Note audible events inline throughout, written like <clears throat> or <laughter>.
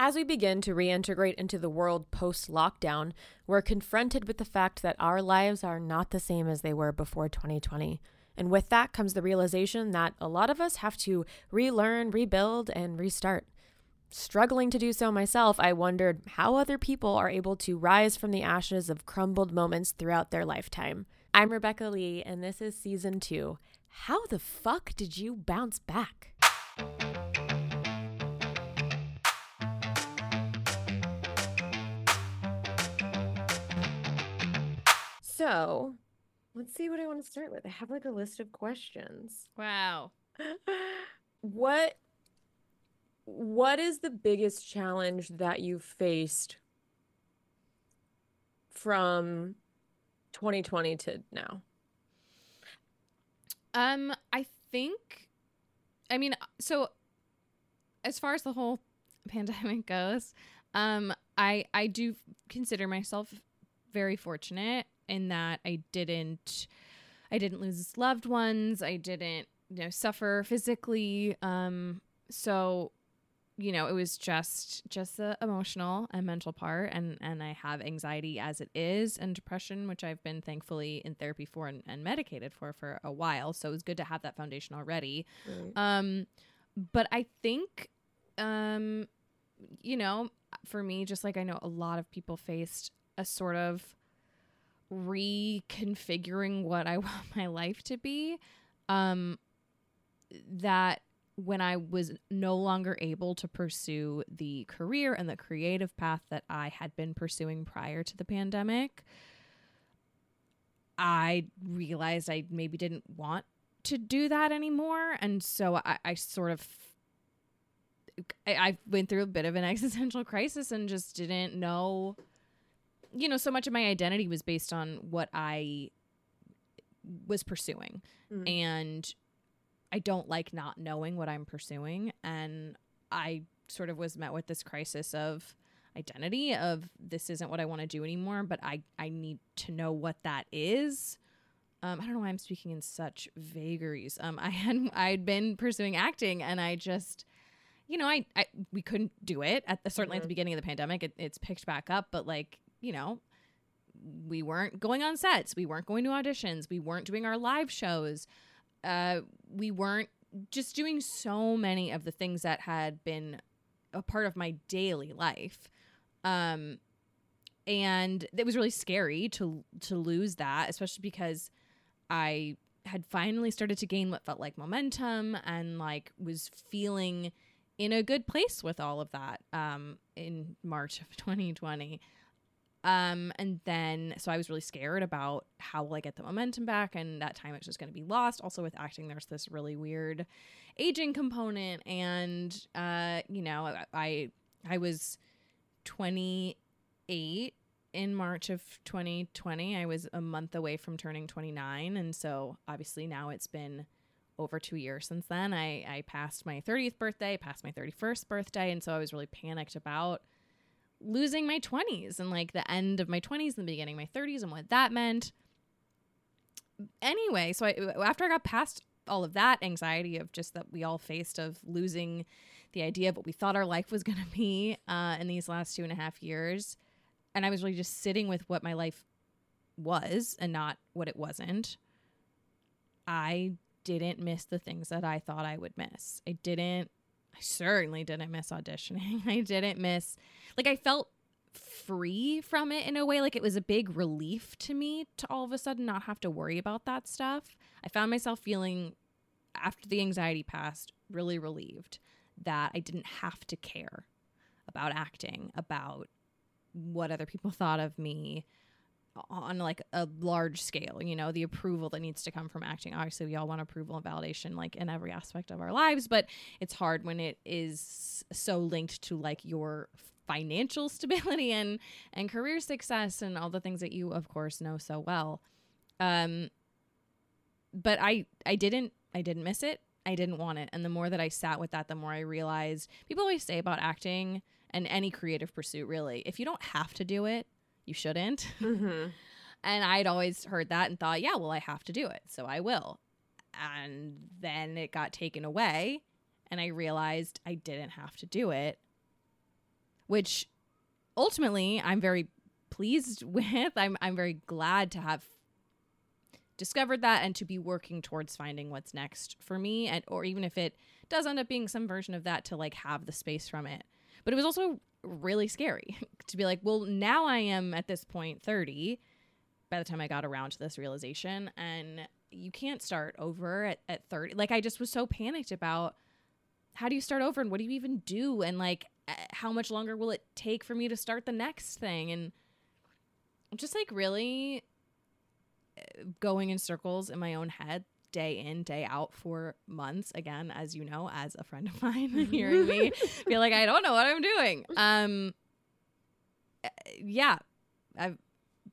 As we begin to reintegrate into the world post lockdown, we're confronted with the fact that our lives are not the same as they were before 2020. And with that comes the realization that a lot of us have to relearn, rebuild, and restart. Struggling to do so myself, I wondered how other people are able to rise from the ashes of crumbled moments throughout their lifetime. I'm Rebecca Lee, and this is season two. How the fuck did you bounce back? So, let's see what I want to start with. I have like a list of questions. Wow. <laughs> what what is the biggest challenge that you faced from 2020 to now? Um, I think, I mean, so as far as the whole <laughs> pandemic goes, um, I I do consider myself very fortunate in that I didn't I didn't lose loved ones. I didn't, you know, suffer physically. Um, so you know, it was just just the emotional and mental part and and I have anxiety as it is and depression, which I've been thankfully in therapy for and, and medicated for for a while. So it was good to have that foundation already. Right. Um, but I think, um, you know, for me, just like I know a lot of people faced a sort of reconfiguring what I <laughs> want my life to be. Um, that when I was no longer able to pursue the career and the creative path that I had been pursuing prior to the pandemic, I realized I maybe didn't want to do that anymore. And so I, I sort of I, I went through a bit of an <laughs> existential crisis and just didn't know you know, so much of my identity was based on what I was pursuing. Mm. And I don't like not knowing what I'm pursuing. And I sort of was met with this crisis of identity of this isn't what I want to do anymore, but I, I need to know what that is. Um, I don't know why I'm speaking in such vagaries. Um, I had <laughs> I'd been pursuing acting, and I just, you know, I, I we couldn't do it at the, certainly at the Mhm. beginning of the pandemic. It, it's picked back up, but like you know, we weren't going on sets, we weren't going to auditions, we weren't doing our live shows, uh, we weren't just doing so many of the things that had been a part of my daily life. Um, and it was really scary to to lose that, especially because I had finally started to gain what felt like momentum and like was feeling in a good place with all of that um, in March of <laughs> 2020. Um, and then so I was really scared about how will I get the momentum back, and that time it's just going to be lost. Also, with acting, there's this really weird aging component, and uh, you know, I I, was 28 in March of 2020. I was a month away from turning 29, and so obviously now it's been over two years since then. I I passed my 30th birthday, passed my 31st birthday, and so I was really panicked about losing my 20s and like the end of my 20s and the beginning of my 30s and what that meant. Anyway, so I, after I got past all of that anxiety of just that we all faced of losing the idea of what we thought our life was going to be uh, in these last two and a half years, and I was really just sitting with what my life was and not what it wasn't. I didn't miss the things that I thought I would miss. I didn't I certainly didn't miss auditioning. <laughs> I didn't miss like I felt free from it in a way like it was a big relief to me to all of a sudden not have to worry about that stuff. I found myself feeling after the anxiety passed really relieved that I didn't have to care about acting, about what other people <laughs> thought of me on like a large scale, you know, the approval that needs to come from acting. Obviously, we all want approval and validation like in every aspect of our lives, but it's hard when it is so linked to like your financial <laughs> stability and and career success and all the things that you of course know so well. Um but I I didn't I didn't miss it. I didn't want it. And the more that I sat with that, the more I realized people always say about acting and any creative pursuit really, if you don't have to do it, you shouldn't. <laughs> Mm-hmm. And I'd always heard that and thought, yeah, well, I have to do it. So I will. And then it got taken away. And I realized I didn't have to do it. which ultimately I'm very pleased <laughs> with. I'm I'm very glad to have discovered that and to be working towards finding what's next for me and or even if it does end up being some version of that to like have the space from it. But it was also really scary <laughs> to be like, well, now I am at this point 30 by the time I got around to this realization and you can't start over at, at 30. Like I just was so panicked about how do you start over and what do you even do and like uh, how much longer will it take for me to start the next thing and just like really uh, going in circles in my own head day in day out for months again as you know as a friend of <laughs> mine <laughs> hearing me <laughs> feel like i don't know what i'm doing. Um uh, yeah i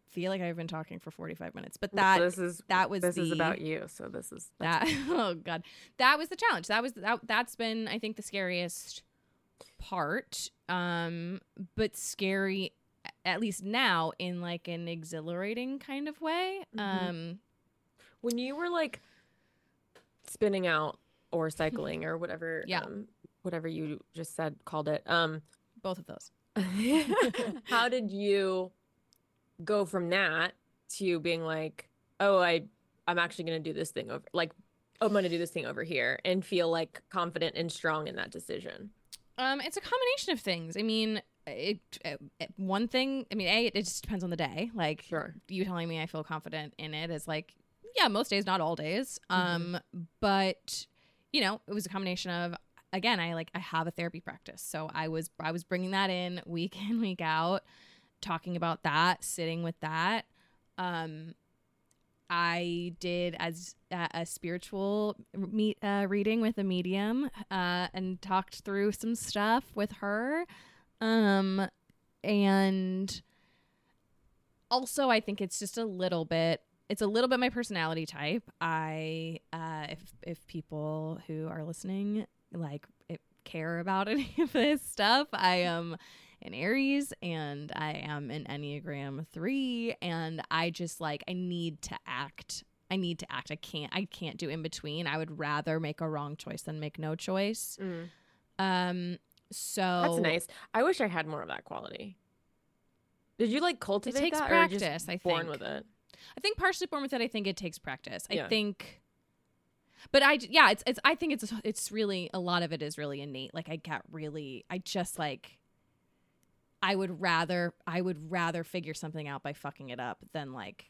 feel like i've been talking for 45 minutes but that this is that was this the, is about you so this is that oh god. That was the challenge. That was that, that's been i think the scariest part um but scary at least now in like an exhilarating kind of way. Mhm. um when you were like spinning out or <laughs> cycling or whatever Yeah. um, whatever you just said called it um both of those <laughs> how did you go from that to being like oh i i'm actually going to do this thing over like oh, i'm going to do this thing over here and feel like confident and strong in that decision Um, it's a combination of things. I mean, it, it, it- one thing. I mean, a it just depends on the day. Like sure you telling me I feel confident in it is like, yeah, most days, not all days. Mhm. Um, but you know, it was a combination of again, I like I have a therapy practice, so I was I was bringing that in week <laughs> in week out, talking about that, sitting with that. Um, I did as uh, a spiritual meet uh, reading with a medium uh, and talked through some stuff with her. Um, and also, I think it's just a little bit. It's a little bit my personality type. I, uh, if if people who are listening like it, care about <laughs> any of this stuff, I am an Aries and I am an Enneagram 3 and I just like I need to act. I need to act. I can't I can't do in between. I would rather make a wrong choice than make no choice. Um so that's nice i wish i had more of that quality did you like cultivate it takes that or just practice, I born think. with it I think partially born with it. I think it takes practice. I Yeah. think, but I yeah, it's it's. I think it's it's really a lot of it is really innate. Like I get really, I just like. I would rather I would rather figure something out by fucking it up than like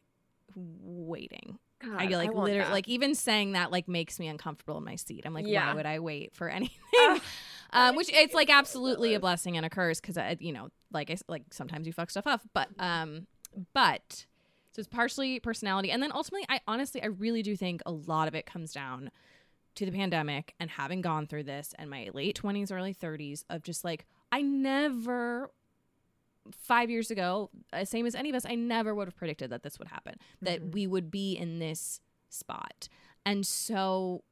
waiting. I God, like want literally that. like even saying that like makes me uncomfortable in my seat. I'm like, Yeah. why would I wait for anything? Ah, <laughs> <laughs> um, which it's like makes me so absolutely a blessing and a curse because I, you know, like I like sometimes you fuck stuff up, but um, but so it's partially personality, and then ultimately, I honestly, I really do think a lot of it comes down to the pandemic and having gone through this and my late twenties, early thirties of just like I never. Five years ago, uh, same as any of us, I never would have predicted that this would happen, that Mhm. we would be in this spot. And so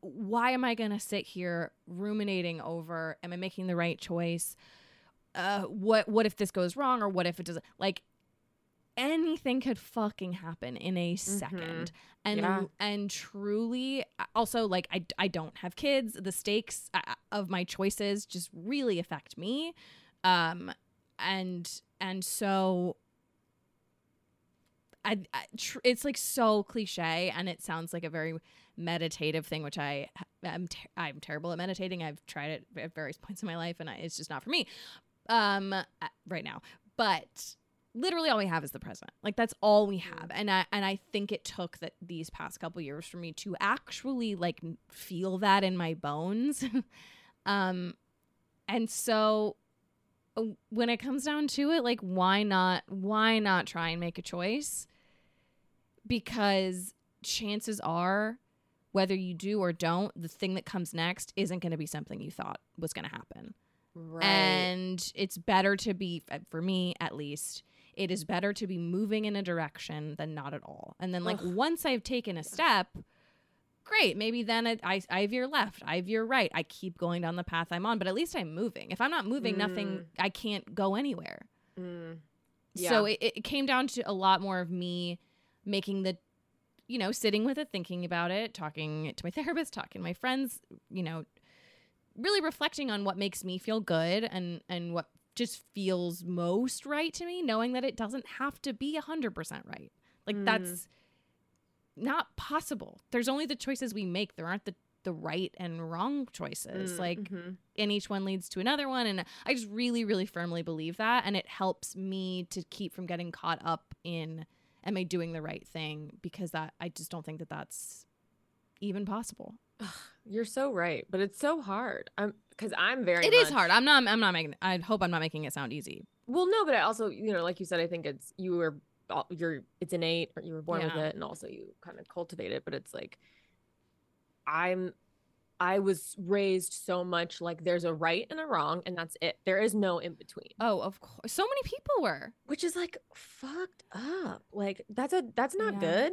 why am I going to sit here ruminating over am I making the right choice? Uh what what if this goes wrong or what if it doesn't? Like anything could fucking happen in a 2nd And Yeah. and truly also like I I don't have kids. The stakes of my choices just really affect me. Um and and so I, I tr- it's like so cliche and it sounds like a very meditative thing which i am ter- i'm terrible at meditating i've tried it at various points in my life and I, it's just not for me um uh, right now but literally all we have is the present. Like that's all we have. And i and i think it took that these past couple years for me to actually like feel that in my bones. <laughs> Um and so uh, when it comes down to it like why not why not try and make a choice? Because chances are whether you do or don't the thing that comes next isn't going to be something you thought was going to happen. Right. And it's better to be uh, for me at least it is better to be moving in a direction than not at all and then like Ugh. once i've taken a step great maybe then it, I, I veer left i veer right i keep going down the path i'm on but at least i'm moving if i'm not moving nothing Mm. i can't go anywhere Mm. so it, it came down to a lot more of me making the, you know, sitting with it, thinking about it, talking to my <laughs> therapist, talking to my friends, you know, really reflecting on what makes me feel good and and what just feels most right to me knowing that it doesn't have to be 100% right like Mm. that's not possible there's only the choices we make there aren't the the right and wrong choices Mm, like mhm. and each one leads to another one and i just really really firmly believe that and it helps me to keep from getting caught up in am i doing the right thing because that i just don't think that that's even possible You're so right, but it's so hard. I'm because I'm very. It is much- hard i'm not i'm not making i hope i'm not making it sound easy Well, no, but I also, you know, like you said, I think it's you were all- you're it's innate, or you were born with it, and also you kind of cultivate it. But it's like I'm. I was raised so much like there's a right and a wrong, and that's it. There is no in between, oh of course so many people were which is like fucked up. Like that's a that's not Yeah. good.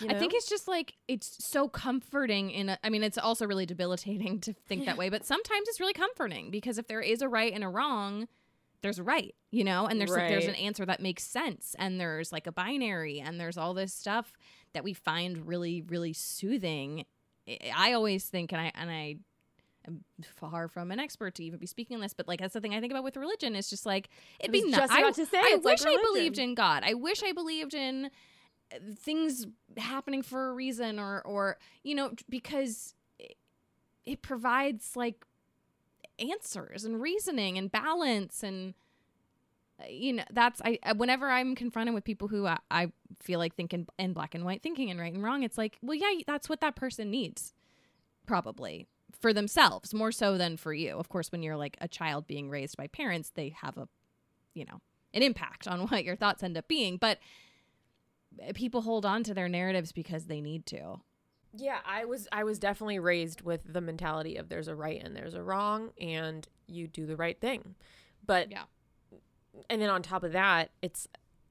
You I think it's just like it's so comforting in a, I mean it's also really debilitating to think that way, but sometimes it's really comforting because if there is a right and a wrong, there's a right, you know, and there's like, there's an answer that makes sense and there's like a binary and there's all this stuff that we find really really soothing. I- always think and I and I am far from an expert to even be speaking on this, but like that's the thing I think about with religion. Is just like it'd be was ni- just I- to say, I it's like wish I believed in God. I wish I believed in things happening for a reason or or you know because it, it provides like answers and reasoning and balance and you know that's I whenever I'm confronted with people who I, I feel like think in, black and white thinking and right and wrong it's like well yeah that's what that person needs probably for themselves more so than for you. Of course when you're like a child being raised by parents they have a you know an impact on <laughs> what your thoughts end up being but people hold on to their narratives because they need to Yeah, I was I was definitely raised with the mentality of there's a right and there's a wrong and you do the right thing. But Yeah. And then on top of that, it's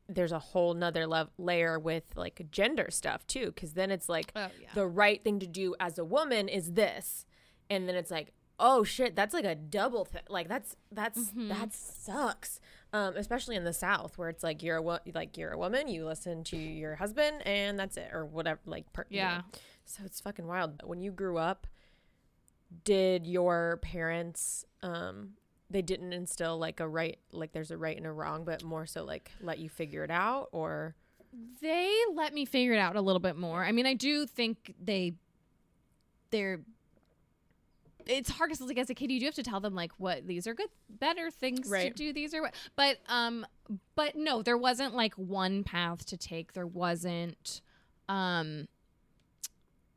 there's a whole nother lev- layer with like gender stuff too cuz then it's like oh yeah the right thing to do as a woman is this. And then it's like, "Oh shit, that's like a double thing." Like that's that's Mhm. that sucks. Um especially in the south where it's like you're a wo- like you're a woman, you listen to your husband and that's it or whatever like per- you know. yeah So it's fucking wild. When you grew up, did your parents um they didn't instill like a right like there's a right and a wrong, but more so like let you figure it out or they let me figure it out a little bit more. I mean, I do think they they're it's hard because like as a kid you do have to tell them like what these are good better things to do these are what but um but no there wasn't like one path to take there wasn't um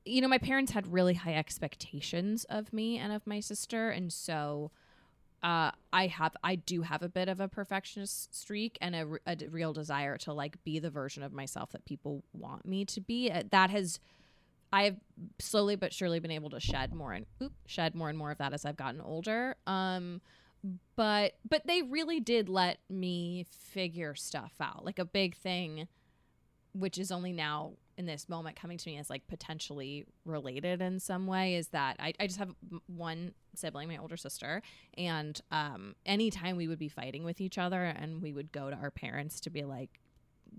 you know my parents had really high expectations of me and of my sister and so uh, I have I do have a bit of a perfectionist streak and a, a real desire to like be the version of myself that people want me to be. Uh, that has I have slowly but surely been able to shed more and oop, shed more and more of that as I've gotten older. Um, but but they really did let me figure stuff out. Like a big thing, which is only now in this moment coming to me as like potentially related in some way, is that I, I just have one sibling, my older sister, and um, anytime we would be fighting with each other, and we would go to our parents to be like,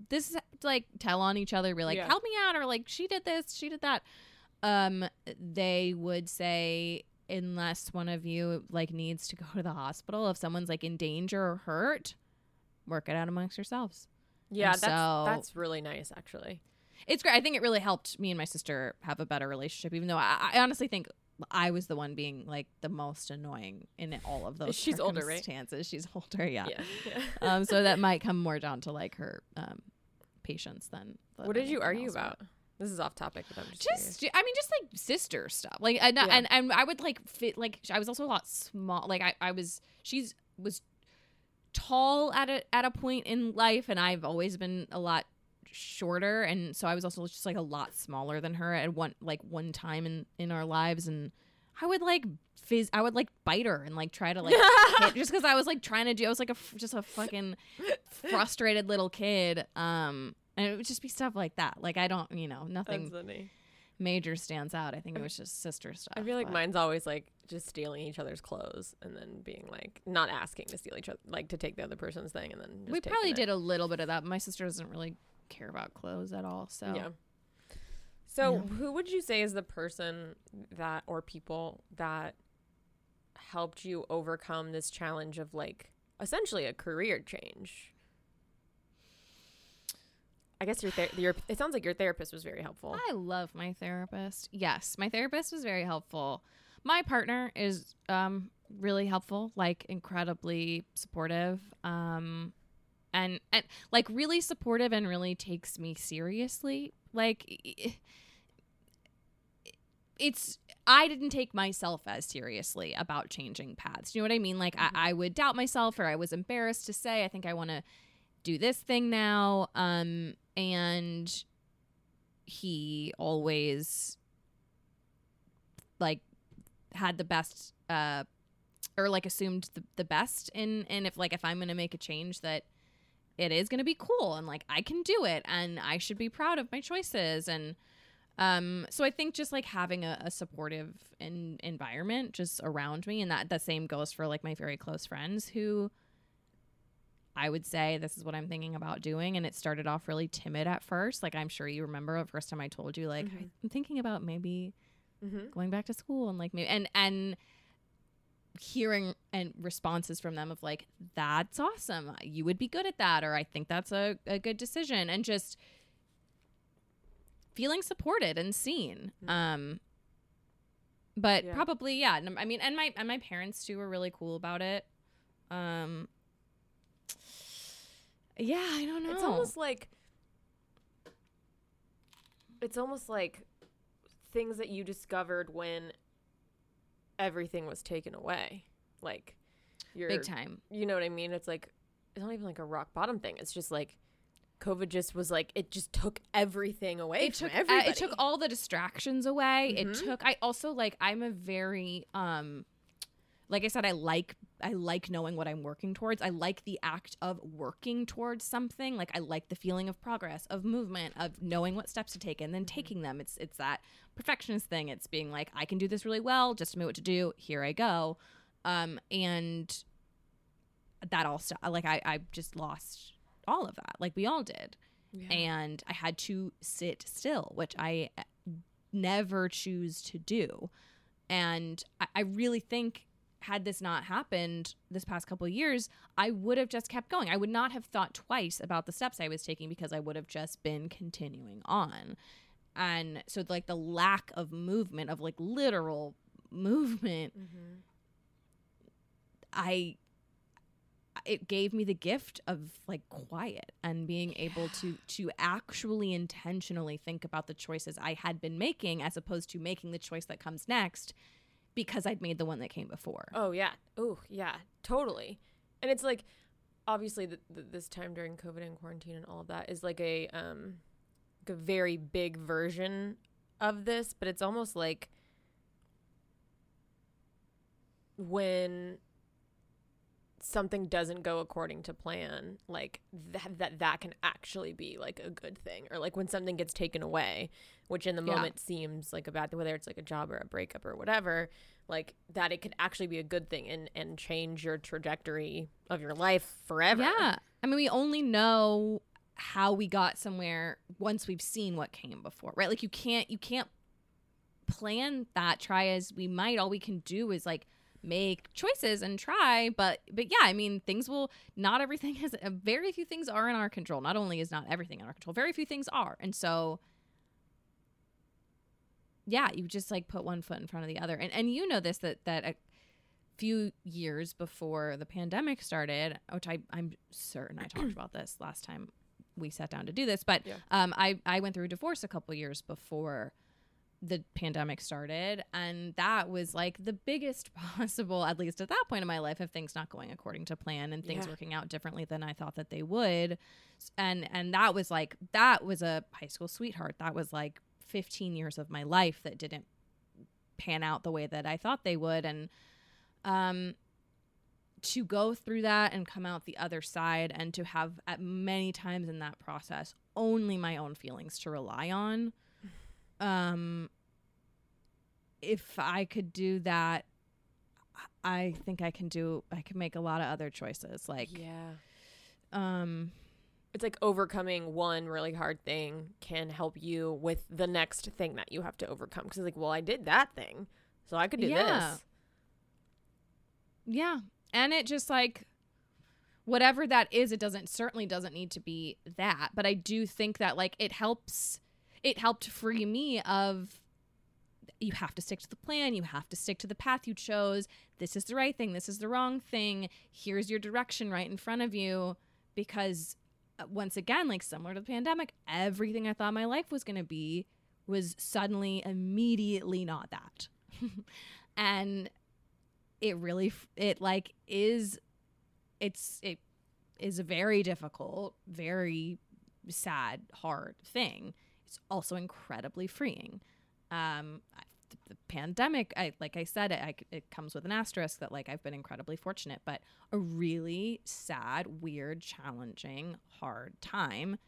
this is like tell on each other, be like, Yeah. help me out, or like she did this, she did that. Um, they would say, unless one of you like needs to go to the hospital, if someone's like in danger or hurt, work it out amongst yourselves. Yeah, And that's so- that's really nice actually. It's great. I think it really helped me and my sister have a better relationship, even though I, I honestly think I was the one being like the most annoying in all of those. She's older, right? She's older, yeah. Yeah. <laughs> um, so that might come more down to like her um, patience than. what did you argue but- about? This is off topic, but I'm just, just i mean just like sister stuff like and, Yeah. and and i would like fit like i was also a lot small like i i was she's was tall at a at a point in life and i've always been a lot shorter and so i was also just like a lot smaller than her at one like one time in in our lives and i would like fizz i would like bite her and like try to like <laughs> hit, just because i was like trying to do i was like a just a fucking frustrated little kid um and it would just be stuff like that like i don't you know nothing major stands out. I think it was just sister stuff. I feel like but- mine's always like just stealing each other's clothes and then being like not asking to steal each other, like to take the other person's thing and then just we probably it. did a little bit of that. My sister doesn't really care about clothes at all. So Yeah. So, Yeah. who would you say is the person that or people that helped you overcome this challenge of like essentially a career change? I guess your, ther- your it sounds like your therapist was very helpful. I love my therapist. Yes, my therapist was very helpful. My partner is um really helpful, like incredibly supportive. Um and and like really supportive and really takes me seriously. Like it's I didn't take myself as seriously about changing paths. You know what I mean? Like Mhm. I, I would doubt myself or I was embarrassed to say I think I want to do this thing now. Um and he always like had the best uh or like assumed the, the best in and if like if i'm gonna make a change that it is gonna be cool and like i can do it and i should be proud of my choices and um so i think just like having a, a supportive in, environment just around me and that the same goes for like my very close friends who I would say this is what I'm thinking about doing. And it started off really timid at first. Like I'm sure you remember the first time I told you, like, Mhm. I'm thinking about maybe mm-hmm. going back to school and like maybe and and hearing and responses from them of like, that's awesome. You would be good at that, or I think that's a, a good decision. And just feeling supported and seen. Mhm. Um but Yeah. probably yeah. and I mean and my and my parents too were really cool about it. Um yeah, I don't know. It's almost like it's almost like things that you discovered when everything was taken away. Like you're big time. you know what I mean? It's like it's not even like a rock bottom thing. It's just like COVID just was like it just took everything away it from took uh, it took all the distractions away it Mhm. took i also like i'm a very um like i said i like i like knowing what i'm working towards. I like the act of working towards something. Like i like the feeling of progress of movement of knowing what steps to take and then taking them. It's it's that perfectionist thing. It's being like i can do this really well. Just to know what to do. Here i go. Um and that all st- like i i just lost all of that. Like we all did. Yeah. and I had to sit still, which I uh, never choose to do. And I, I really think had this not happened this past couple of years, I would have just kept going. I would not have thought twice about the steps I was taking because I would have just been continuing on. And so like the lack of movement of like literal movement Mhm. I it gave me the gift of like quiet and being able to to actually intentionally think about the choices I had been making as opposed to making the choice that comes next because I'd made the one that came before. Oh yeah. Oh yeah. Totally. And it's like obviously th- th- this time during COVID and quarantine and all of that is like a um like a very big version of this, but it's almost like when something doesn't go according to plan like that that that can actually be like a good thing or like when something gets taken away which in the Yeah. moment seems like a bad thing whether it's like a job or a breakup or whatever like that it could actually be a good thing and and change your trajectory of your life forever Yeah. I mean, we only know how we got somewhere once we've seen what came before, right? Like you can't you can't plan that try as we might. All we can do is like make choices and try, but but yeah, I mean, things will not everything <laughs> is very few things are in our control. Not only is not everything in our control, very few things are. And so yeah, you just like put one foot in front of the other. And and you know this that that a few years before the pandemic started, which I I'm certain I talked about this last time we sat down to do this, but Yeah. um I I went through a divorce a couple years before the pandemic started and that was like the biggest <laughs> possible at least at that point in my life of things not going according to plan and things Yeah. working out differently than I thought that they would and and that was like that was a high school sweetheart that was like 15 years of my life that didn't pan out the way that I thought they would. And um to go through that and come out the other side and to have at many times in that process only my own feelings to rely on um if i could do that i think i can do i can make a lot of other choices like yeah. um it's like overcoming one really hard thing can help you with the next thing that you have to overcome because it's like well i did that thing so i could do Yeah. this Yeah. And it just like whatever that is, it doesn't certainly doesn't need to be that. But I do think that like it helps it helped free me of you have to stick to the plan, you have to stick to the path you chose. This is the right thing, this is the wrong thing. Here's your direction right in front of you because once again, like similar to the pandemic, everything I thought my life was going to be was suddenly immediately not that. <laughs> and it really it like is it's it is a very difficult, very sad, hard thing. It's also incredibly freeing. Um, the, pandemic, I like I said, it, I, it comes with an asterisk that like I've been incredibly fortunate, but a really sad, weird, challenging, hard time.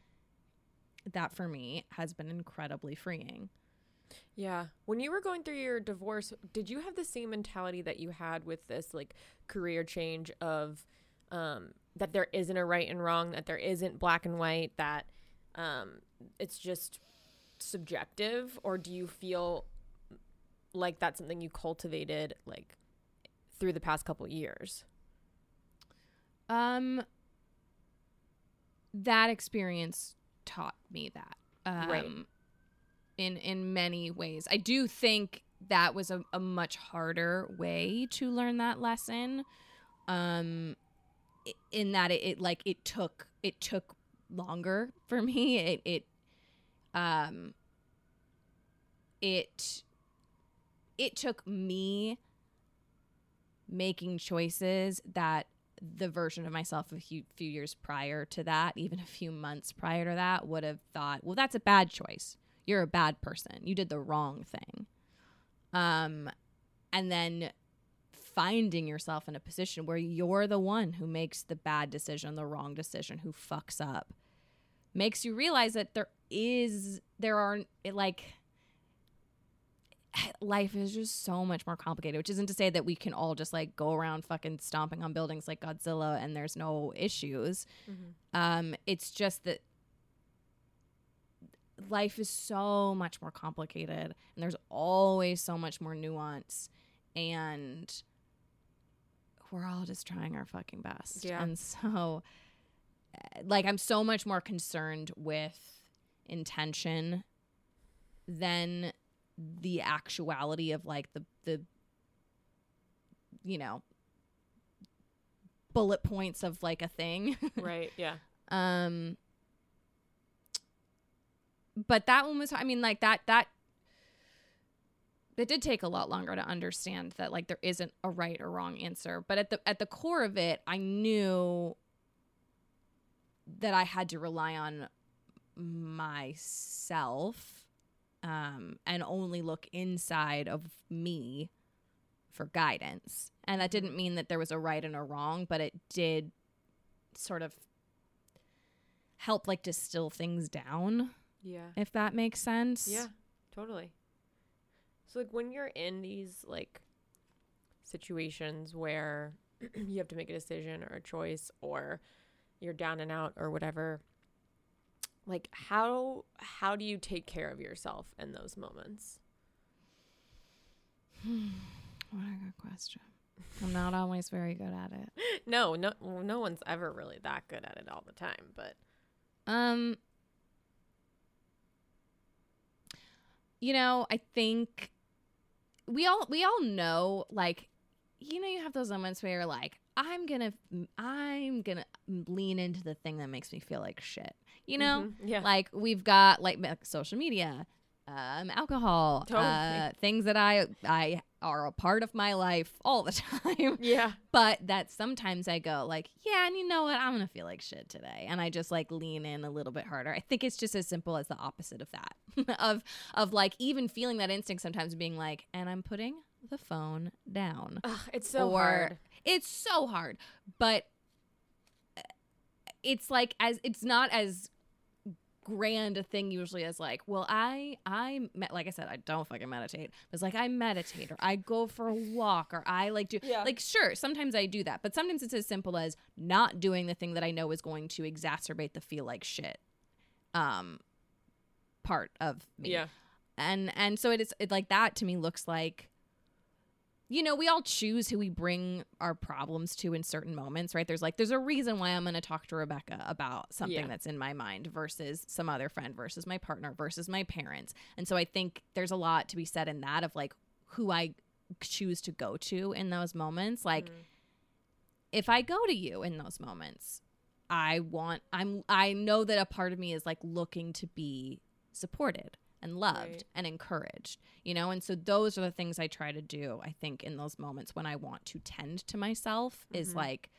That for me has been incredibly freeing. Yeah. When you were going through your divorce, did you have the same mentality that you had with this like career change of um that there isn't a right and wrong, that there isn't black and white, that um it's just subjective or do you feel like that's something you cultivated like through the past couple years? Um that experience taught me that. Um, Right. in in many ways. I do think that was a, a much harder way to learn that lesson. Um in that it, it like it took it took longer for me. It it um it it took me making choices that the version of myself a few, few years prior to that, even a few months prior to that, would have thought, well, that's a bad choice. You're a bad person. You did the wrong thing. Um, and then finding yourself in a position where you're the one who makes the bad decision, the wrong decision, who fucks up, makes you realize that there is, there are, it like, <sighs> life is just so much more complicated, which isn't to say that we can all just like go around fucking stomping on buildings like Godzilla and there's no issues. Um, it's just that life is so much more complicated and there's always so much more nuance and we're all just trying our fucking best. Yeah. And so uh, <laughs> like I'm so much more concerned with intention than the actuality of like the the you know bullet points of like a thing <laughs> right. Yeah. um but that one was i mean like that that it did take a lot longer to understand that like there isn't a right or wrong answer but at the at the core of it i knew that i had to rely on myself um and only look inside of me for guidance and that didn't mean that there was a right and a wrong but it did sort of help like distill things down Yeah. if that makes sense Yeah, totally. So like when you're in these like situations where <clears throat> you have to make a decision or a choice or you're down and out or whatever, like how how do you take care of yourself in those moments? <sighs> what a good question i'm not always very good at it <laughs> No, no no one's ever really that good at it all the time, but Um, you know, I think we all we all know, like, you know, you have those moments where you're like, I'm gonna, I'm gonna lean into the thing that makes me feel like shit. You know, Mhm, yeah. like we've got like social media, um, alcohol, Totally. uh, things that I I are a part of my life all the <laughs> time yeah. but that sometimes I go like, yeah, and you know what? I'm gonna feel like shit today, and I just like lean in a little bit harder. I think it's just as simple as the opposite of that, <laughs> of of like even feeling that instinct sometimes being like, and I'm putting the phone down. Ugh, it's so Or- hard. It's so hard, but uh, it's like as it's not as grand a thing usually is like well i i me- like i said i don't fucking meditate it's like i meditate or i go for a walk or i like do Yeah. like sure sometimes i do that but sometimes it's as simple as not doing the thing that i know is going to exacerbate the feel like shit um part of me Yeah. and and so it is it like that to me looks like you know, we all choose who we bring our problems to in certain moments, right? There's like, there's a reason why I'm going to talk to Rebecca about something Yeah. that's in my mind versus some other friend versus my partner versus my parents. And so I think there's a lot to be said in that of like who I choose to go to in those moments. Like, mm-hmm. if I go to you in those moments, I want, I'm, I know that a part of me is like looking to be supported and loved Right. and encouraged, you know? And so those are the things I try to do, I think, in those moments when I want to tend to myself is Mhm. like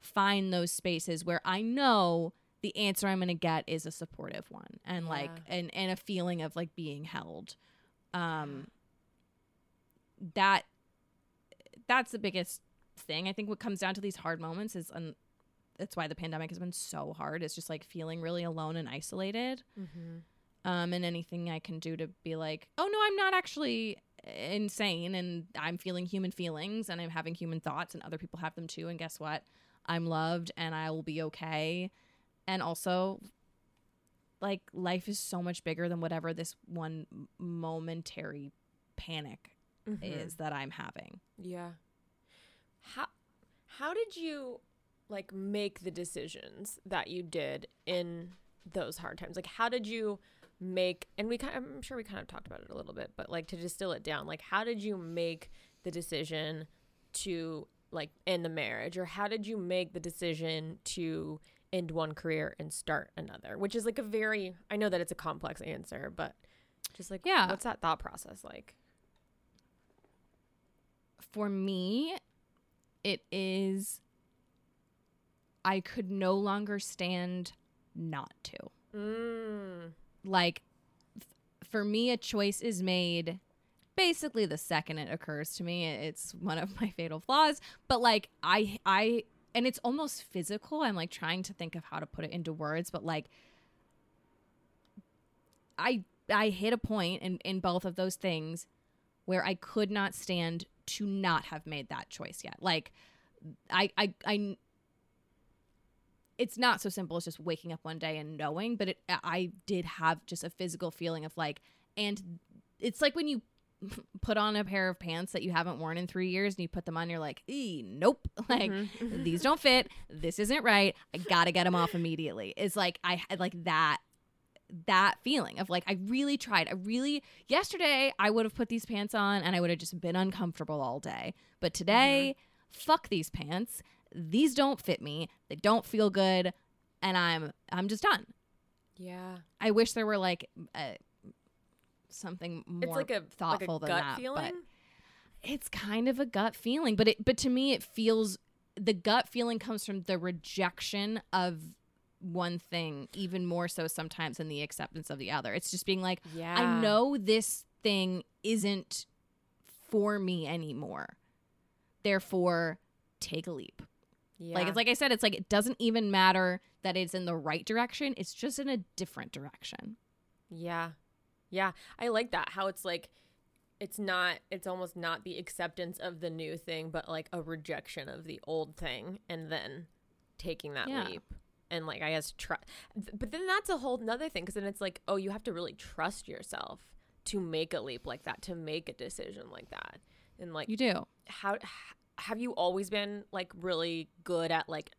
find those spaces where I know the answer I'm going to get is a supportive one and like and and a feeling of like being held. Um that that's the biggest thing. I think what comes down to these hard moments is and that's why the pandemic has been so hard. It's just like feeling really alone and isolated Mm-hmm. Um, and anything I can do to be like, oh no, I'm not actually insane, and I'm feeling human feelings, and I'm having human thoughts, and other people have them too. And guess what? I'm loved, and I will be okay. And also, like life is so much bigger than whatever this one momentary panic Mm-hmm. is that I'm having. Yeah. How how did you like make the decisions that you did in those hard times? Like how did you make and we kind of, I'm sure we kind of talked about it a little bit, but like to distill it down, like how did you make the decision to like end the marriage or how did you make the decision to end one career and start another? Which is like a very I know that it's a complex answer, but just like Yeah. what's that thought process like? For me, it is. I could no longer stand not to. Mm. Like f- for me a choice is made basically the second it occurs to me. It's one of <laughs> my fatal flaws but like i i and it's almost physical. I'm like trying to think of how to put it into words but like i i hit a point in in both of those things where i could not stand to not have made that choice yet. Like i i i it's not so simple as just waking up one day and knowing, but it, I did have just a physical feeling of like, and it's like when you <laughs> put on a pair of pants that you haven't worn in three years and you put them on, you're like, "Ee, nope, <laughs> like Mhm. <laughs> these don't fit. This isn't right. I gotta get them off immediately. It's like I had like that that feeling of like I really tried. I really yesterday I would have put these pants on and I would have just been uncomfortable all day. But today, fuck these pants. These don't fit me. They don't feel good and I'm I'm just done. Yeah. I wish there were like uh, something more it's like a thoughtful like a than gut that, feeling. but it's kind of a gut feeling but it but to me it feels the gut feeling comes from the rejection of one thing even more so sometimes than the acceptance of the other it's just being like yeah, i know this thing isn't for me anymore therefore take a leap Yeah. like it's like i said it's like it doesn't even matter that it's in the right direction it's just in a different direction yeah, yeah. I like that. How it's like, it's not. It's almost not the acceptance of the new thing, but like a rejection of the old thing, and then taking that Yeah. leap. And like I guess trust, but then that's a whole nother thing because then it's like, oh, you have to really trust yourself to make a leap like that, to make a decision like that, and like you do how have you always been like really good at like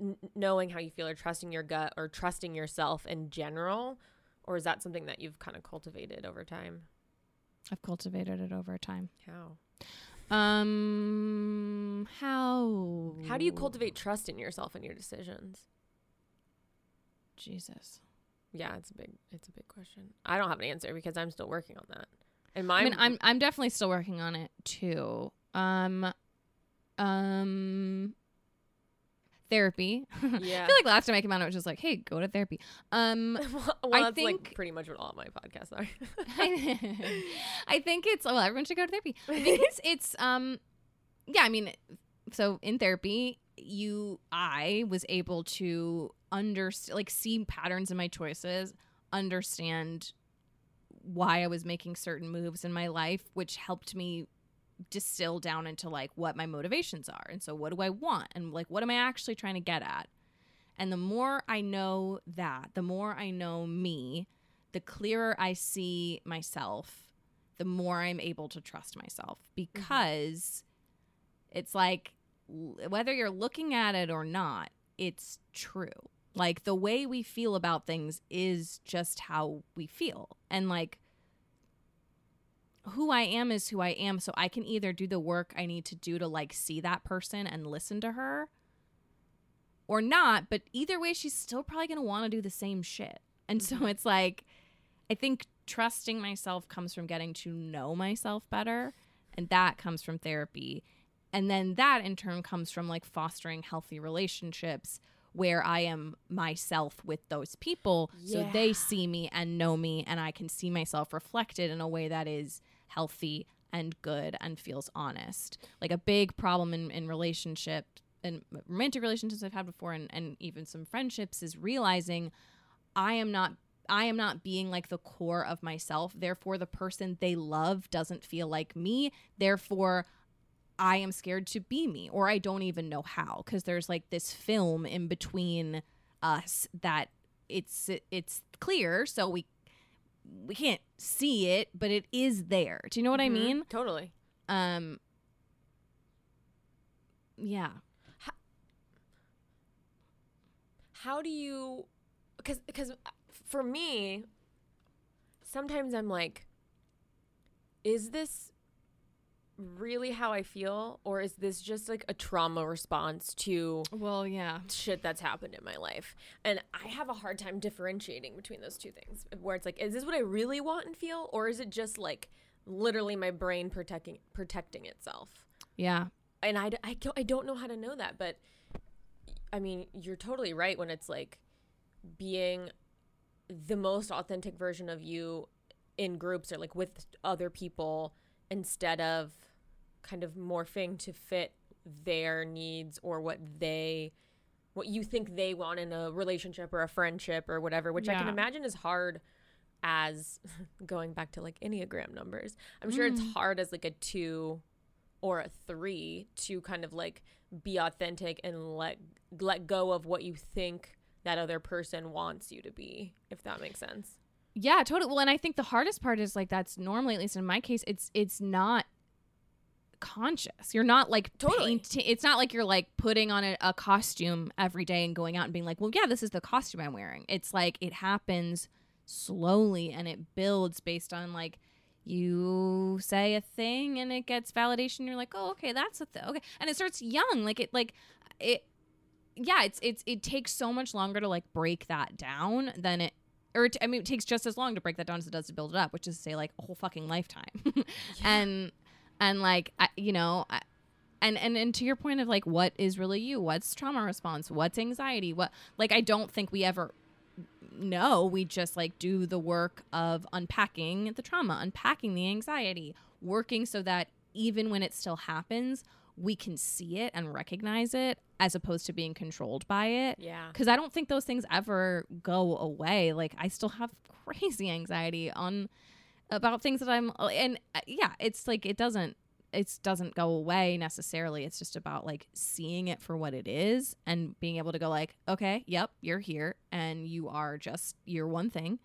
n- knowing how you feel or trusting your gut or trusting yourself in general? Or is that something that you've kind of cultivated over time? I've cultivated it over time. How? Um, how? how do you cultivate trust in yourself and your decisions? Jesus? yeah it's a big it's a big question. I don't have an answer because i'm still working on that. And my I mean, I'm I'm definitely still working on it too. Um, um, therapy. yeah <laughs> I feel like last time I came on, it was just like, hey, go to therapy. Um, <laughs> well, I that's think- like pretty much what all my podcasts are <laughs> I think it's well, everyone should go to therapy. I think it's it's um, yeah. I mean, so in therapy, you I was able to understand, like, see patterns in my choices, understand why I was making certain moves in my life, which helped me distill down into like what my motivations are. And so what do I want? And like what am I actually trying to get at? And the more I know that, the more I know me, the clearer I see myself, the more I'm able to trust myself mm-hmm. because it's like whether you're looking at it or not, it's true. Like the way we feel about things is just how we feel. And like who I am is who I am. So I can either do the work I need to do to like see that person and listen to her or not. But either way, she's still probably going to want to do the same shit. And so mm-hmm. it's like, I think trusting myself comes from getting to know myself better. And that comes from therapy. And then that in turn comes from like fostering healthy relationships where I am myself with those people so they see me and know me and I can see myself reflected in a way that is healthy and good and feels honest. Like a big problem in, in relationship and romantic relationships I've had before and, and even some friendships is realizing I am not I am not being like the core of myself. Therefore the person they love doesn't feel like me. Therefore I am scared to be me or I don't even know how because there's like this film in between us that it's it's clear so we we can't see it but it is there. Do you know what I Mhm. mean? Totally. Um yeah. how do you because because for me sometimes i'm like is this really how i feel or is this just like a trauma response to Well, yeah. shit that's happened in my life and i have a hard time differentiating between those two things where it's like is this what i really want and feel or is it just like literally my brain protecting protecting itself Yeah. and I, I, don't- I don't know how to know that but i mean you're totally right when it's like being the most authentic version of you in groups or like with other people instead of kind of morphing to fit their needs or what they what you think they want in a relationship or a friendship or whatever which i can imagine is hard as <laughs> going back to like enneagram numbers i'm sure it's Mm. hard as like a two or a three to kind of like be authentic and let let go of what you think that other person wants you to be if that makes sense Yeah, totally. Well, and I think the hardest part is like that's normally, at least in my case, it's it's not conscious. You're not like Totally. painting. It's not like you're like putting on a, a costume every day and going out and being like, well, yeah, this is the costume I'm wearing. It's like it happens slowly and it builds based on like you say a thing and it gets validation. You're like, oh, okay, that's a thing. Okay, and it starts young. Like it, like it. Yeah, it's it's it takes so much longer to like break that down than it or it, I mean, it takes just as long to break that down as it does to build it up, which is say like a whole fucking lifetime. <laughs> And and like I, you know, I, and and and to your point of like what is really you? What's trauma response? What's anxiety? What like I don't think we ever know. We just like do the work of unpacking the trauma, unpacking the anxiety, working so that even when it still happens, we can see it and recognize it as opposed to being controlled by it yeah because I don't think those things ever go away. Like I still have <laughs> crazy anxiety on about things that I'm and uh, yeah, it's like it doesn't it doesn't go away necessarily. It's just about like seeing it for what it is and being able to go like, okay, yep, you're here and you are just you're one thing,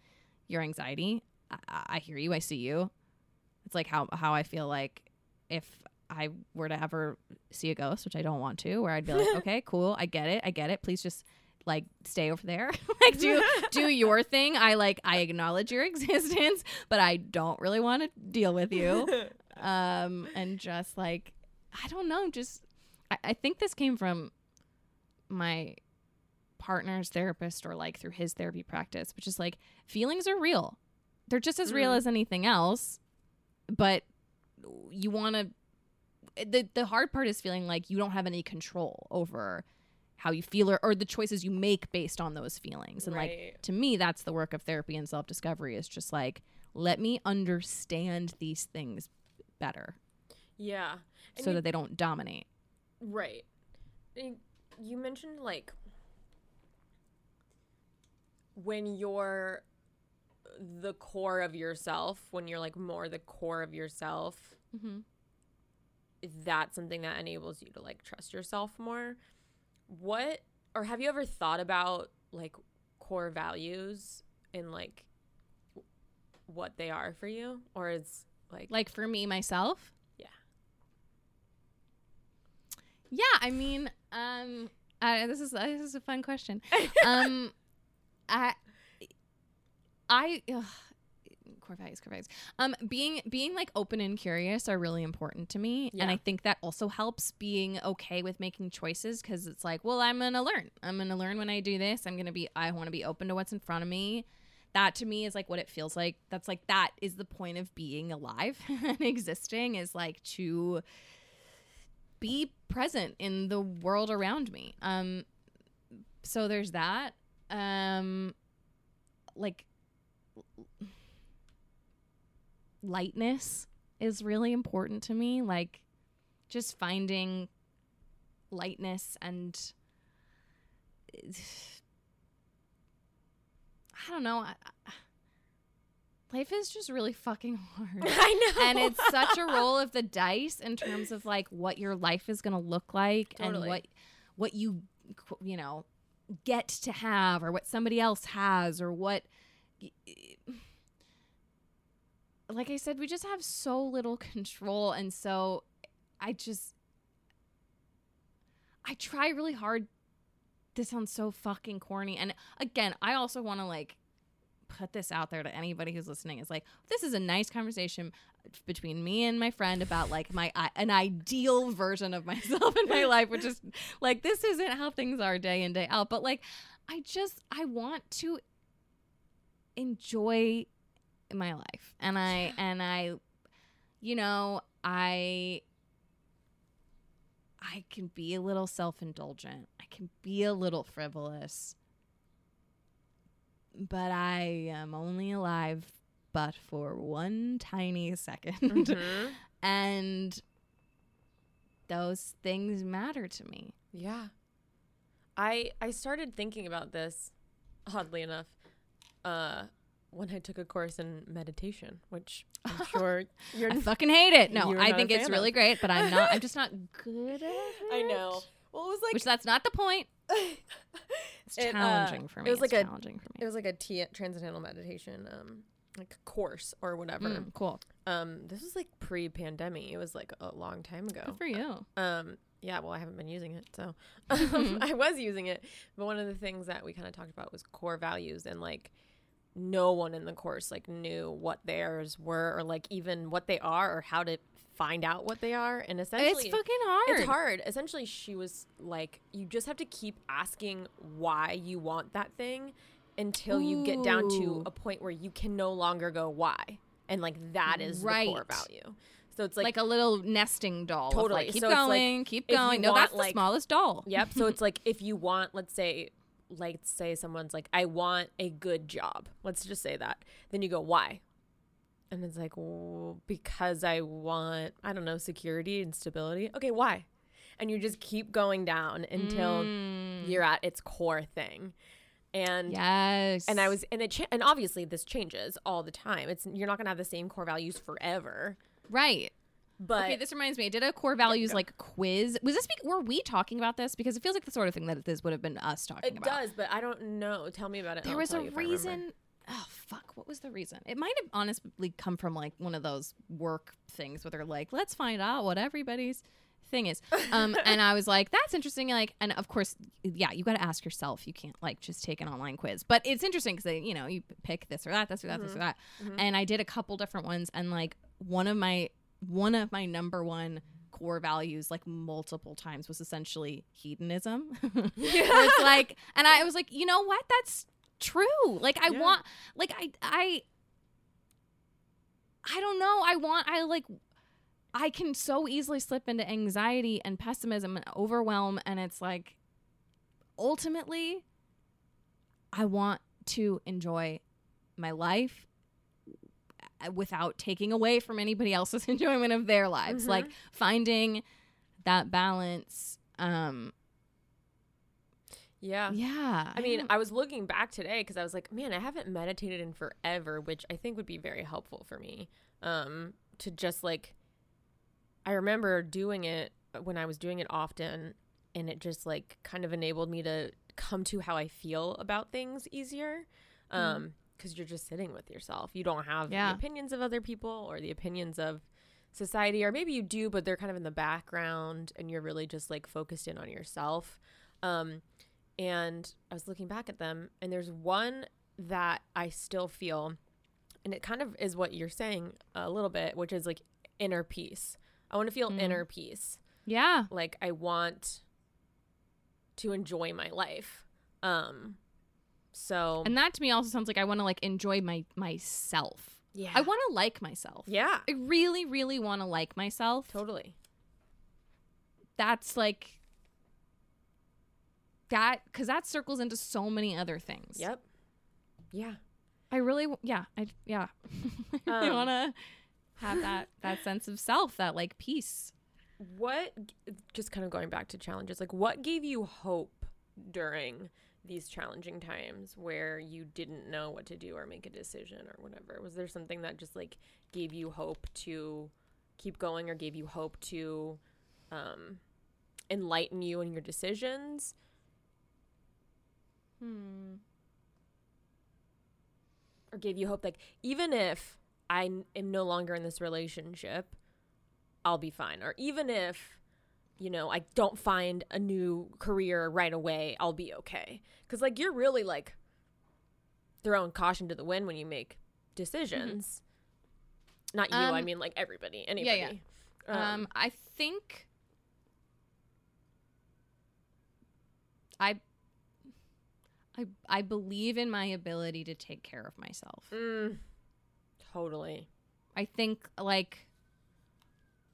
your anxiety. I I hear you. I see you. It's like how how I feel like if I were to ever see a ghost, which I don't want to, where I'd be like, <laughs> okay, cool, I get it, I get it. Please just like stay over there, <laughs> like do do your thing. I like I acknowledge your <laughs> existence, but I don't really want to deal with you. <laughs> Um, and just like I don't know, just I, I think this came from my partner's therapist or like through his therapy practice, which is like feelings are real. They're just as real Mm. as anything else, but you want to the the hard part is feeling like you don't have any control over how you feel or, or the choices you make based on those feelings. And like to me that's the work of therapy and self-discovery is just like let me understand these things better yeah And so you- that they don't dominate. Right. You mentioned like when you're the core of yourself, when you're like more the core of yourself, Mm-hmm. that's something that enables you to like trust yourself more. What or have you ever thought about like core values and like what they are for you or is Like, Like for me myself? Yeah. Yeah, I mean, um I, this is this is a fun question. <laughs> um I I ugh, core values, core values. Um being being like open and curious are really important to me and I think that also helps being okay with making choices cuz it's like, well, I'm going to learn. I'm going to learn when I do this. I'm to be I want to be open to what's in front of me that to me is like what it feels like that's like that is the point of being alive <laughs> and existing is like to be present in the world around me um so there's that um like lightness is really important to me like just finding lightness and <sighs> I don't know. I, I- life is just really fucking hard. <laughs> I know. and it's such a roll of the dice in terms of like what your life is going to look like and what what you you know get to have or what somebody else has or what like I said we just have so little <laughs> control and so I just I try really hard. This sounds so fucking corny. And again I also want to like put this out there to anybody who's listening. Is like this is a nice conversation between me and my friend about like my an ideal version of <laughs> myself in my life which is like this isn't how things are day in day out. But like i just i want to enjoy my life. And i and i you know i i can be a little self-indulgent. I can be a little frivolous. But i am only alive but for one tiny 2nd Mhm. <laughs> and those things matter to me. Yeah. I I started thinking about this oddly enough uh when I took a course in meditation, which <laughs> I'm sure you're i fucking hate it no i think it's really of. great but i'm not i'm just not <laughs> good at it I know. Well, it was like which that's not the point <laughs> it's It, uh, challenging for it was like it's a- challenging for me. it was like a T- transcendental meditation um like course or whatever. Mm, cool Um this was like pre-pandemic. It was like a long time ago. good for you Um, yeah, well, I haven't been using it, so I was using it. But one of the things that we kind of talked about was core values, and like no one in the course like knew what theirs were, or like even what they are, or how to find out what they are. And essentially, it's fucking hard it's hard. Essentially, she was like, you just have to keep asking why you want that thing until you get down to a point where you can no longer go why, and like that is the core value. So it's like, like a little nesting doll Totally. like, keep So it's like, going keep going no want, that's the like- smallest doll Yep. So <laughs> it's like if you want, let's say, like say someone's like, I want a good job. Let's just say that. Then you go, why? And it's like, well, because I want, I don't know, security and stability. Okay, why? And you just keep going down until Mm. you're at its core thing. And yes and I was and it cha- and obviously this changes all the time. It's you're not gonna have the same core values forever. right But okay, this reminds me. I did a core values like quiz. Was this? Were we talking about this? Because it feels like the sort of thing that this would have been us talking it about. It does, but I don't know. Tell me about it. There I'll was a you if I remember. reason. Oh fuck! What was the reason? It might have honestly come from like one of those work things where they're like, "Let's find out what everybody's thing is." Um, and I was like, "That's interesting." Like, and of course, yeah, you got to ask yourself. You can't like just take an online quiz. But it's interesting because you know, you pick this or that, this or that, this or that. Mhm. And I did a couple different ones, and like one of my one of my number one core values like multiple times was essentially hedonism. <laughs> It's like and i was like you know what? That's true. Like i Yeah. want like i i i don't know. I want i like i can so easily slip into anxiety and pessimism and overwhelm and it's like ultimately i want to enjoy my life without taking away from anybody else's <laughs> enjoyment of their lives Mhm. like finding that balance um Yeah. yeah I mean, don't- I was looking back today because I was like, man, I haven't meditated in forever, which I think would be very helpful for me. Um, to just like, I remember doing it when I was doing it often, and it just like kind of enabled me to come to how I feel about things easier. Um, because you're just sitting with yourself. You don't have Yeah. the opinions of other people or the opinions of society, or maybe you do, but they're kind of in the background, and you're really just like focused in on yourself. Um, and I was looking back at them, and there's one that I still feel, and it kind of is what you're saying a little bit, which is like inner peace. I want to feel Mm. inner peace. Yeah. Like I want to enjoy my life. Um, so And that to me also sounds like I want to like enjoy my myself. yeah, I want to like myself. yeah, I really, really want to like myself. totally. That's like that because that circles into so many other things. Yep. Yeah. I really, yeah, I, yeah, <laughs> I Um, want to have that that sense of self, that like peace. What just kind of going back to challenges, like what gave you hope during these challenging times where you didn't know what to do or make a decision or whatever? Was there something that just like gave you hope to keep going or gave you hope to um enlighten you in your decisions? Hmm. or gave you hope like even if I am no longer in this relationship, I'll be fine. Or even if you know, I don't find a new career right away, I'll be okay. Cuz like you're really like throwing caution to the wind when you make decisions. Not you, I Mm-hmm. Um, mean like everybody, anybody. yeah. anybody. Um, I think I I I believe in my ability to take care of myself. mm, totally. I think like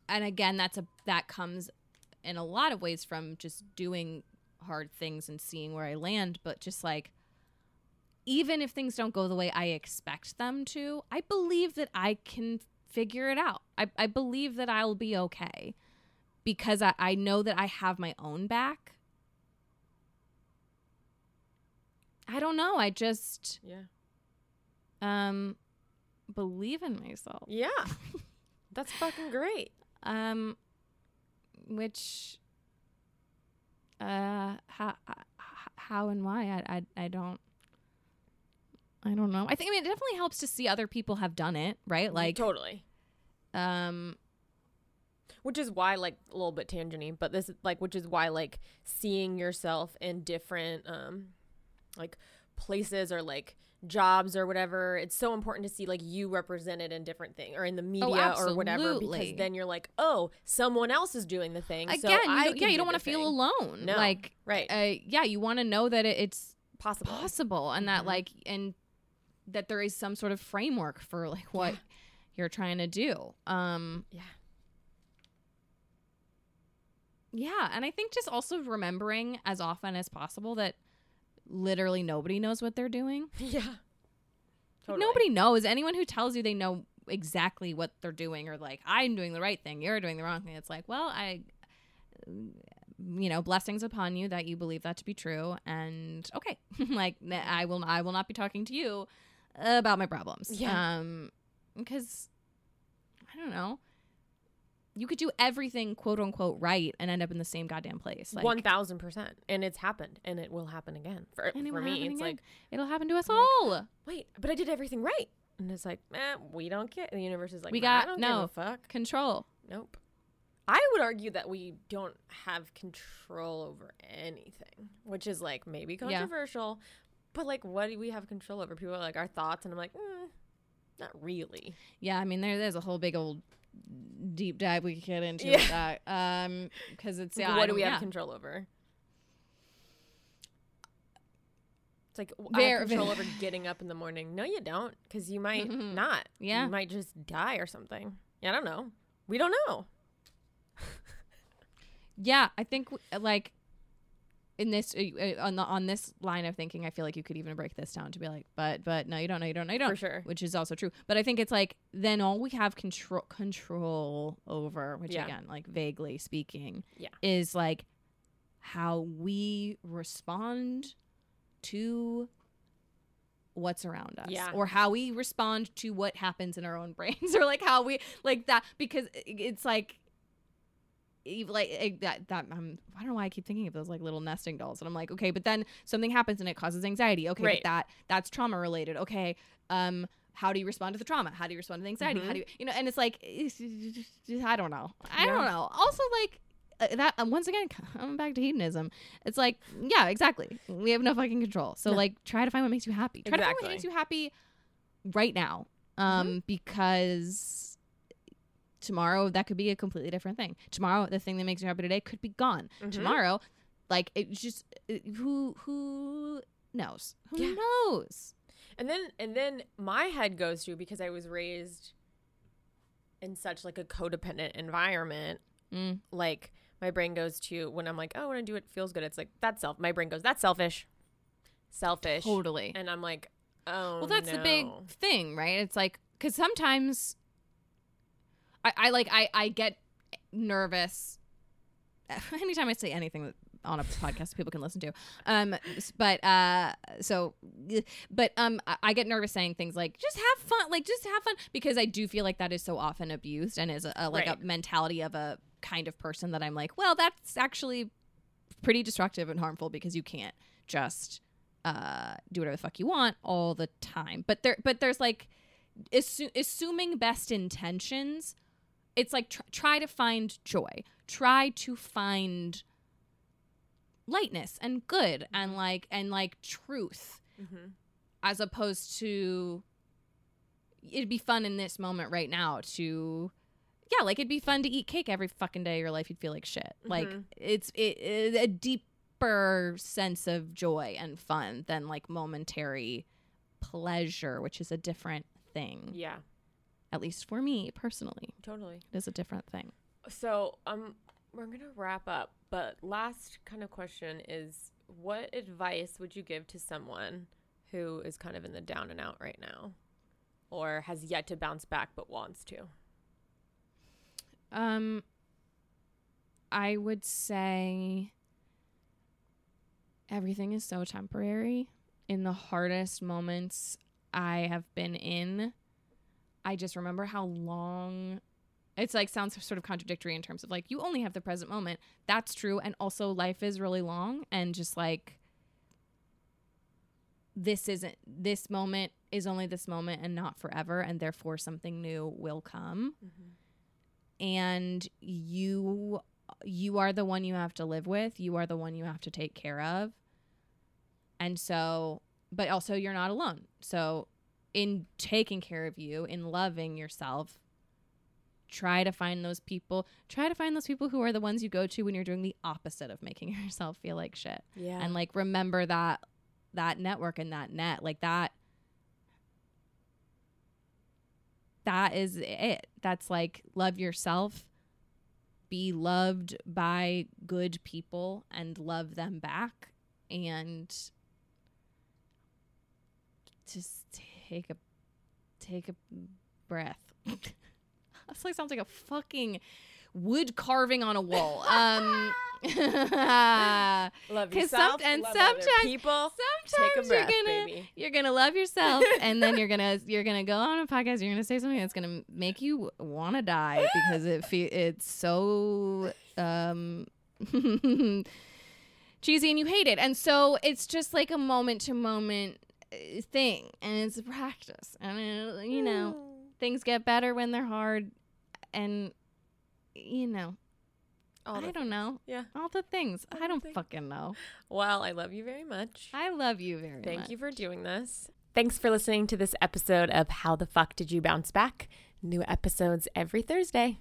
and again that's a that comes in a lot of ways from just doing hard things and seeing where I land, but just like even if things don't go the way I expect them to, I believe that I can figure it out. I, I believe that I'll be okay because I, I know that I have my own back. I don't know. I just Yeah. um believe in myself. Yeah. That's fucking great. Um, which, uh, how, how and why? I, I, I don't, I don't know. I think I mean it definitely helps to see other people have done it, right? Like, totally. um, which is why like a little bit tangenty but this like which is why like seeing yourself in different um like places or like jobs or whatever it's so important to see like you represented in different things or in the media or whatever because then you're like oh someone else is doing the thing so again, you I yeah, you do don't want to feel thing. alone. No. Like, right uh, yeah, you want to know that it, it's possible possible and that Mhm. like and that there is some sort of framework for like what Yeah. you're trying to do. Um, yeah Yeah, and I think just also remembering as often as possible that literally nobody knows what they're doing. <laughs> yeah Totally. Nobody knows. Anyone who tells you they know exactly what they're doing or like I'm doing the right thing, you're doing the wrong thing. It's like, well, I you know, blessings upon you that you believe that to be true and okay. <laughs> like I will I will not be talking to you about my problems. Yeah. Um because I don't know. You could do everything quote unquote right and end up in the same goddamn place. Like One thousand percent, and it's happened, and it will happen again. For it for me, it's again. like, it'll happen to us I'm like, all. wait, but I did everything right, and it's like, eh, we don't get. The universe is like, We "Nah, I got- don't no. give a fuck. Control. Nope. I would argue that we don't have control over anything, which is like maybe Yeah. controversial, but like, what do we have control over? People are like our thoughts, and I'm like, mm, not really. Yeah, I mean there there's a whole big old deep dive we could get into Yeah. with that. Um because it's yeah, what do we have control over? It's like I have control over <laughs> getting up in the morning. No, you don't, because you might Mhm. not. Yeah. you might just die or something. Yeah, I don't know. We don't know. <laughs> Yeah, I think like in this uh, uh, on the on this line of thinking, I feel like you could even break this down to be like, but but no, you don't know, you don't know, you don't. For sure. Which is also true. But I think it's like then all we have control control over, which Yeah. again, like vaguely speaking, Yeah. is like how we respond to what's around us Yeah. or how we respond to what happens in our own brains <laughs> or like how we like that because it's like like eh, that that um, I don't know why I keep thinking of those like little nesting dolls and I'm like okay but then something happens and it causes anxiety. Okay Right. but that that's trauma related. Okay um how do you respond to the trauma? How do you respond to the anxiety? How Mhm. do you you know and it's like it's- I don't know. I Yeah. don't know. Also like uh, that um, once again <laughs> coming back to hedonism it's like yeah exactly. We have no fucking control. So No. like try to find what makes you happy. Try to find what makes you happy right now um because tomorrow that could be a completely different thing tomorrow the thing that makes you happy today could be gone Mhm. tomorrow like it's just uh, who who knows who Yeah. knows And then and then my head goes to because I was raised in such like a codependent environment. mm. Like my brain goes to when I'm like, oh, when I do it feels good. It's like that's self. My brain goes, that's selfish, selfish. totally And I'm like, oh, well that's the big thing right it's like because sometimes I, I like i i get nervous <laughs> anytime i say anything that on a podcast people can listen to um but uh so eh, but um I, I get nervous saying things like just have fun like just have fun because i do feel like that is so often abused and is a, a like Right. a mentality of a kind of person that i'm like well that's actually pretty destructive and harmful because you can't just uh do whatever the fuck you want all the time but there but there's like assu- assuming best intentions it's like tr- try to find joy. Try to find lightness and good and like and like truth Mhm. as opposed to it'd be fun in this moment right now to yeah like it'd be fun to eat cake every fucking day of your life you'd feel like shit. Like Mhm. it's it, it a deeper sense of joy and fun than like momentary pleasure which is a different thing. Yeah, at least for me personally totally. it is a different thing So um, we're gonna wrap up. But last kind of question is, what advice would you give to someone who is kind of in the down and out right now, or has yet to bounce back but wants to? Um, I would say everything is so temporary. In the hardest moments I have been in, I just remember how long it's like sounds sort of contradictory in terms of like you only have the present moment. That's true. And also, life is really long and just like this isn't this moment is only this moment and not forever. And therefore, something new will come mm-hmm. and you you are the one you have to live with you are the one you have to take care of and so but also you're not alone so in taking care of you in loving yourself try to find those people try to find those people who are the ones you go to when you're doing the opposite of making <laughs> yourself feel like shit Yeah. and like remember that that network and that net like that that is it that's like love yourself be loved by good people and love them back and just take a take a breath <laughs> That's like sounds like a fucking wood carving on a wall um <laughs> love yourself. some- and love other sometimes- people. sometimes Take a breath, you're gonna baby. you're gonna love yourself and then you're gonna you're gonna go on a podcast you're gonna say something that's gonna make you want to die because it fe- it's so um <laughs> cheesy and you hate it and so it's just like a moment to moment thing and it's a practice and uh, you know things get better when they're hard and you know All i don't know Yeah. all the things All i don't things. fucking know Well, I love you very much. i love you very Thank much Thank you for doing this. Thanks for listening to this episode of How the Fuck Did You Bounce Back? New episodes every Thursday.